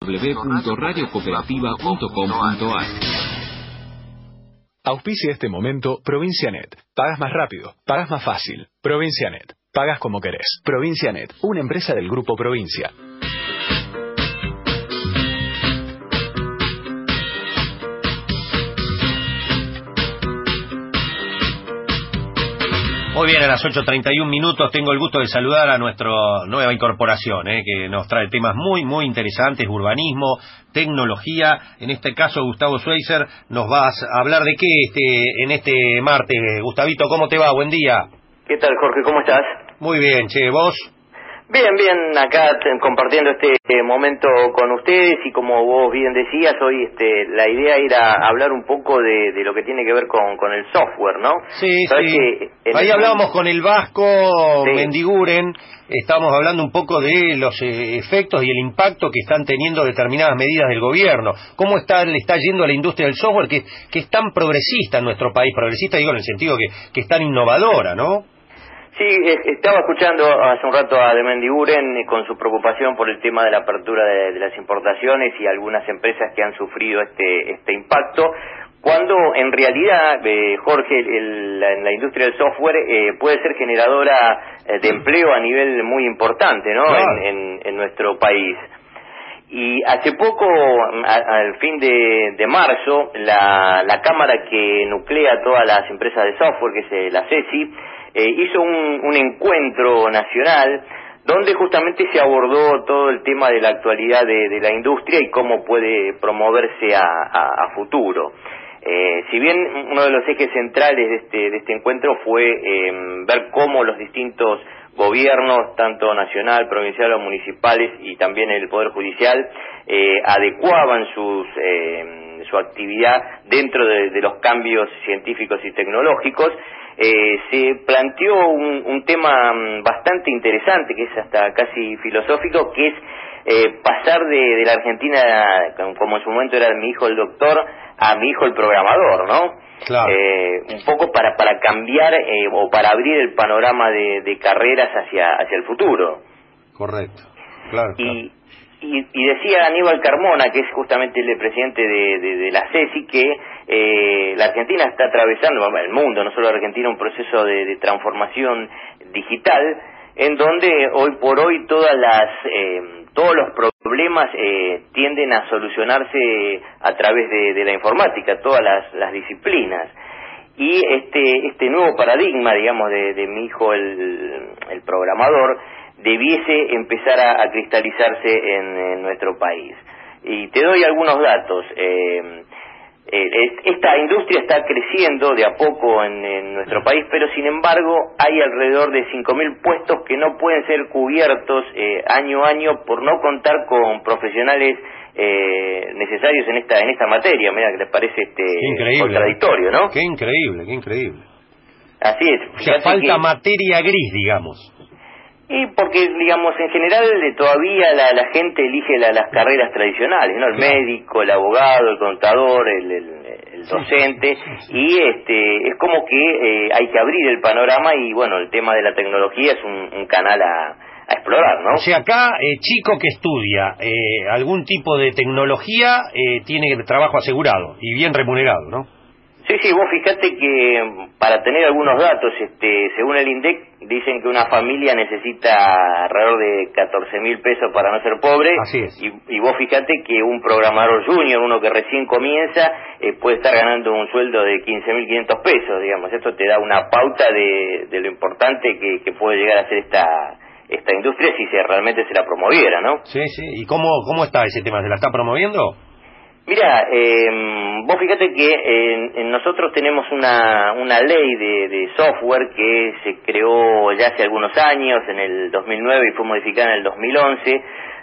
www.radiocooperativa.com.ar Auspicia este momento Provincianet. Pagas más rápido, pagas más fácil. Provincianet. Pagas como querés. Provincianet, una empresa del Grupo Provincia. Muy bien, a las 8.31 minutos tengo el gusto de saludar a nuestra nueva incorporación, eh, que nos trae temas muy, muy interesantes, urbanismo, tecnología. En este caso, Gustavo Schweizer, nos vas a hablar de qué este, en este martes. Gustavito, ¿cómo te va? Buen día. ¿Qué tal, Jorge? ¿Cómo estás? Muy bien, che, ¿vos? Bien, bien, acá compartiendo este eh, momento con ustedes y como vos bien decías, hoy este, la idea era hablar un poco de, lo que tiene que ver con, con el software, ¿no? Sí, sí. Ahí hablábamos con el Vasco Mendiguren, estábamos hablando un poco de los eh, efectos y el impacto que están teniendo determinadas medidas del gobierno. ¿Cómo está, le está yendo a la industria del software que, que es tan progresista en nuestro país? Progresista digo en el sentido que, que es tan innovadora, ¿no? Sí, estaba escuchando hace un rato a Demendiguren eh, con su preocupación por el tema de la apertura de, las importaciones y algunas empresas que han sufrido este, este impacto, cuando en realidad, eh, Jorge, en la, industria del software eh, puede ser generadora de empleo a nivel muy importante ¿no? En, nuestro país. Y hace poco, al fin de, marzo, la, la Cámara que nuclea todas las empresas de software, que es la CESI, eh, hizo un, encuentro nacional donde justamente se abordó todo el tema de la actualidad de, la industria y cómo puede promoverse a, futuro. Eh, si bien uno de los ejes centrales de este, de este encuentro fue em, ver cómo los distintos gobiernos, tanto nacional, provincial o municipales y también el Poder Judicial, eh, adecuaban sus, em, su actividad dentro de los cambios científicos y tecnológicos, eh, se planteó un, tema mm, bastante interesante, que es hasta casi filosófico, que es eh, pasar de, la Argentina, como en su momento era mi hijo el doctor, a mi hijo el programador, ¿no? Eh, un poco para, para cambiar o para abrir el panorama de, carreras hacia, hacia el futuro. Correcto, claro. Y, y, decía Aníbal Carmona, que es justamente el presidente de, la CESI, que eh, la Argentina está atravesando, el mundo, no solo Argentina, un proceso de, transformación digital, en donde hoy por hoy todas las, eh, todos los problemas eh, tienden a solucionarse a través de, la informática, todas las, disciplinas. Y este, este nuevo paradigma, digamos, de, mi hijo el, el programador, debiese empezar a, cristalizarse en, nuestro país. Y te doy algunos datos. Eh, esta industria está creciendo de a poco en, nuestro país, pero sin embargo hay alrededor de 5.000 puestos que no pueden ser cubiertos eh, año a año por no contar con profesionales necesarios en esta en esta materia. Mira que les parece este contradictorio, ¿no? Qué increíble, qué increíble. Así es. falta materia gris, digamos. Y porque, digamos, en general todavía la, la gente elige las carreras tradicionales, ¿no? El médico, el abogado, el contador, el, el, docente, y este es como que eh, hay que abrir el panorama y, bueno, el tema de la tecnología es un, canal a, a, explorar, ¿no? O sea, acá, eh, chico que estudia eh, algún tipo de tecnología tiene trabajo asegurado y bien remunerado, ¿no? Sí, sí, vos fijate que mm, para tener algunos datos, este, según el INDEC, dicen que una familia necesita alrededor de 14 mil pesos para no ser pobre. Así es. Y, vos fijate que un programador junior, uno que recién comienza, eh, puede estar ganando un sueldo de 15 mil 500 pesos, digamos. Esto te da una pauta de, de lo importante que, que puede llegar a ser esta esta industria si se realmente se la promoviera, ¿no? Sí, sí. ¿Y cómo, cómo está ese tema? ¿Se la está promoviendo? Mira, eh, vos fíjate que en nosotros tenemos una, una ley de, software que se creó ya hace algunos años, en el 2009 y fue modificada en el 2011,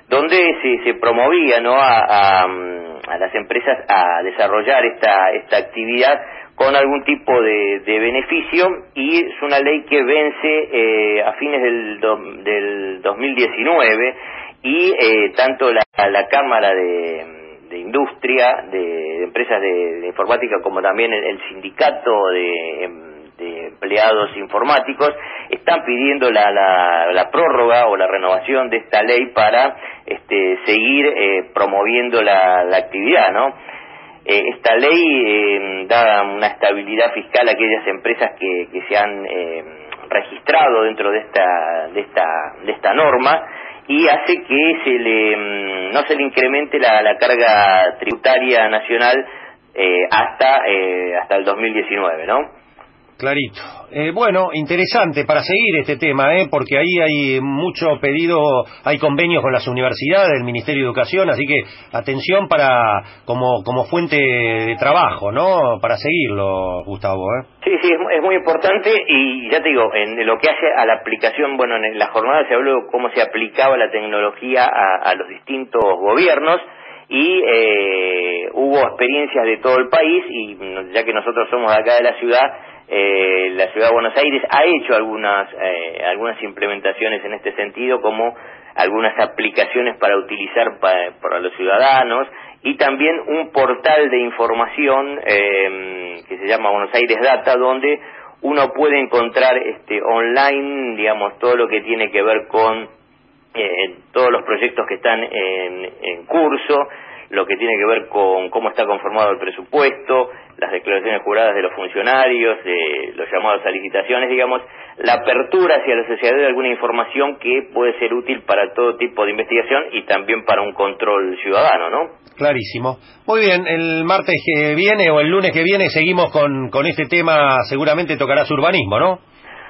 donde se, se promovía ¿no? a, a, las empresas a desarrollar esta, esta actividad con algún tipo de, de beneficio y es una ley que vence eh, a fines del, del 2019 y eh, tanto la, la Cámara de de industria, de, empresas de, informática, como también el, sindicato de, em, este, empleados informáticos, están pidiendo la, la, prórroga o la renovación de esta ley para este, seguir eh, promoviendo la, la, actividad, ¿no? Eh, esta ley da una estabilidad fiscal a aquellas empresas que, que se han registrado dentro de esta, de esta, de esta norma y hace que se le, mm, no se le incremente la, la carga tributaria nacional eh, hasta, eh, hasta el 2019, ¿no? Clarito. Eh, bueno, interesante para seguir este tema, ¿eh? porque ahí hay mucho pedido, hay convenios con las universidades, el Ministerio de Educación, así que atención para como, como fuente de trabajo, ¿no? Para seguirlo, Gustavo. ¿eh? Sí, sí, es, muy importante y ya te digo, en lo que hace a la aplicación, bueno, en la jornada se habló cómo se aplicaba la tecnología a, a los distintos gobiernos y eh, hubo experiencias de todo el país y ya que nosotros somos de acá de la ciudad, eh, la ciudad de Buenos Aires ha hecho algunas eh, algunas implementaciones en este sentido como algunas aplicaciones para utilizar para los ciudadanos y también un portal de información em, que se llama Buenos Aires Data donde uno puede encontrar este online digamos todo lo que tiene que ver con eh, todos los proyectos que están en curso lo que tiene que ver con cómo está conformado el presupuesto, las declaraciones juradas de los funcionarios, los llamados a licitaciones, digamos, la apertura hacia la sociedad de alguna información que puede ser útil para todo tipo de investigación y también para un control ciudadano, ¿no? Clarísimo. Muy bien, el martes que viene o el lunes que viene seguimos con, con este tema, seguramente tocarás urbanismo, ¿no?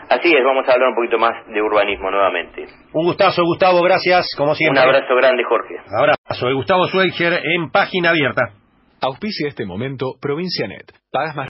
Así es, vamos a hablar un poquito más de urbanismo nuevamente. Un gustazo, Gustavo, gracias, como siempre. Un abrazo grande, Jorge. Abrazo de Gustavo Schweicher en Página Abierta. Auspicia este momento Provincia Net. Pagas más